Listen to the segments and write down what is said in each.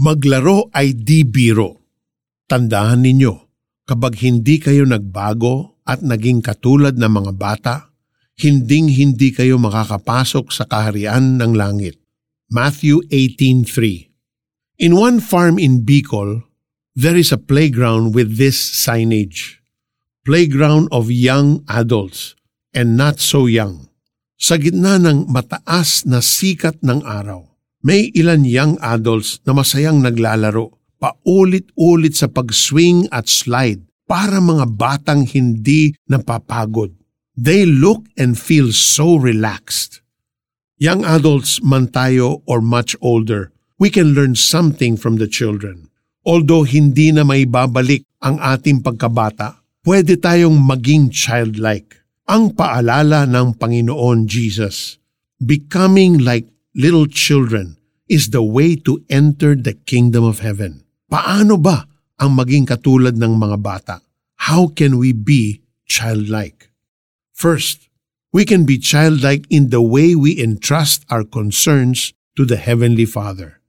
Maglaro ay di biro. Tandaan ninyo, kapag hindi kayo nagbago at naging katulad ng mga bata, hinding-hindi kayo makakapasok sa kaharian ng langit. Matthew 18.3 In one farm in Bicol, there is a playground with this signage. Playground of young adults and not so young. Sa gitna ng mataas na sikat ng araw, may ilan young adults na masayang naglalaro, paulit-ulit sa pag-swing at slide para mga batang hindi napapagod. They look and feel so relaxed. Young adults man tayo or much older, we can learn something from the children. Although hindi na may babalik ang ating pagkabata, pwede tayong maging childlike. Ang paalala ng Panginoon Jesus, becoming like little children is the way to enter the kingdom of heaven. Paano ba ang maging katulad ng mga bata? How can we be childlike? First, we can be childlike in the way we entrust our concerns to the Heavenly Father.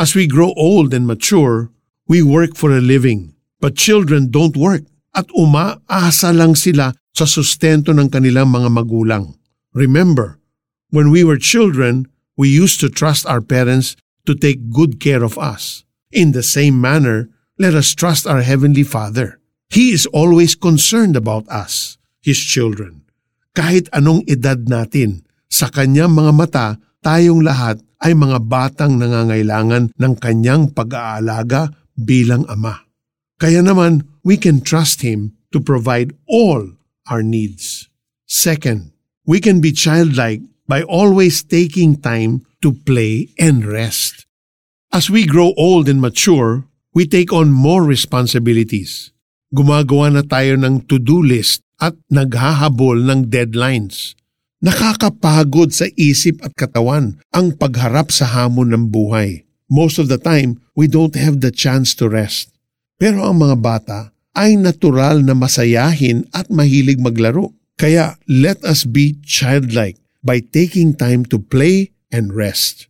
As we grow old and mature, we work for a living. But children don't work at umaasa lang sila sa sustento ng kanilang mga magulang. Remember, when we were children, we used to trust our parents to take good care of us. In the same manner, let us trust our Heavenly Father. He is always concerned about us, His children. Kahit anong edad natin, sa Kanyang mga mata, tayong lahat ay mga batang nangangailangan ng Kanyang pag-aalaga bilang Ama. Kaya naman, we can trust Him to provide all our needs. Second, we can be childlike by always taking time to play and rest. As we grow old and mature, we take on more responsibilities. Gumagawa na tayo ng to-do list at naghahabol ng deadlines. Nakakapagod sa isip at katawan ang pagharap sa hamon ng buhay. Most of the time, we don't have the chance to rest. Pero ang mga bata ay natural na masayahin at mahilig maglaro. Kaya let us be childlike by taking time to play and rest.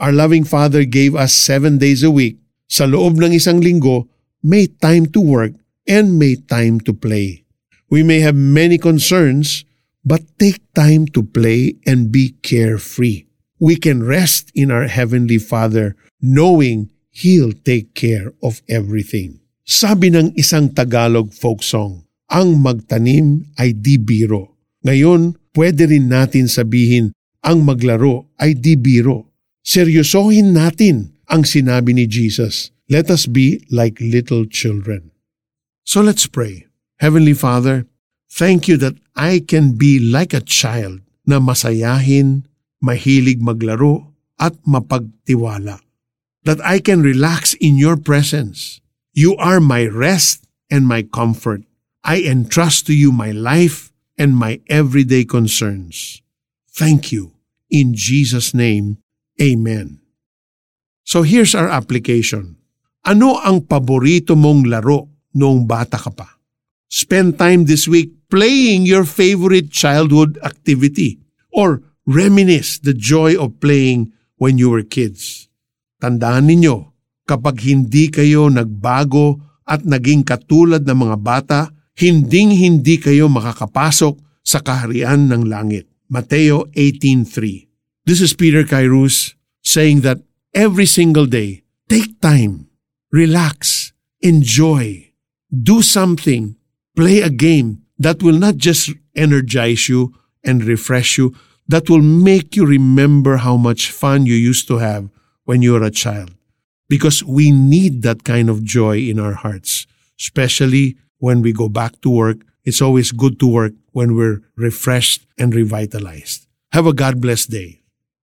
Our loving Father gave us seven days a week. Sa loob ng isang linggo, may time to work and may time to play. We may have many concerns, but take time to play and be carefree. We can rest in our Heavenly Father knowing He'll take care of everything. Sabi ng isang Tagalog folk song, ang magtanim ay di biro. Ngayon, pwede rin natin sabihin ang maglaro ay di biro. Seryosohin natin ang sinabi ni Jesus. Let us be like little children. So let's pray. Heavenly Father, thank you that I can be like a child na masayahin, mahilig maglaro, at mapagtiwala. That I can relax in your presence. You are my rest and my comfort. I entrust to you my life and my everyday concerns. Thank you. In Jesus' name, Amen. So here's our application. Ano ang paborito mong laro noong bata ka pa? Spend time this week playing your favorite childhood activity or reminisce the joy of playing when you were kids. Tandaan ninyo, kapag hindi kayo nagbago at naging katulad ng mga bata, hinding-hindi kayo makakapasok sa kaharian ng langit. Mateo 18.3 This is Peter Kairos saying that every single day, take time, relax, enjoy, do something, play a game that will not just energize you and refresh you, that will make you remember how much fun you used to have when you were a child. Because we need that kind of joy in our hearts, especially when we go back to work, it's always good to work when we're refreshed and revitalized. Have a God blessed day.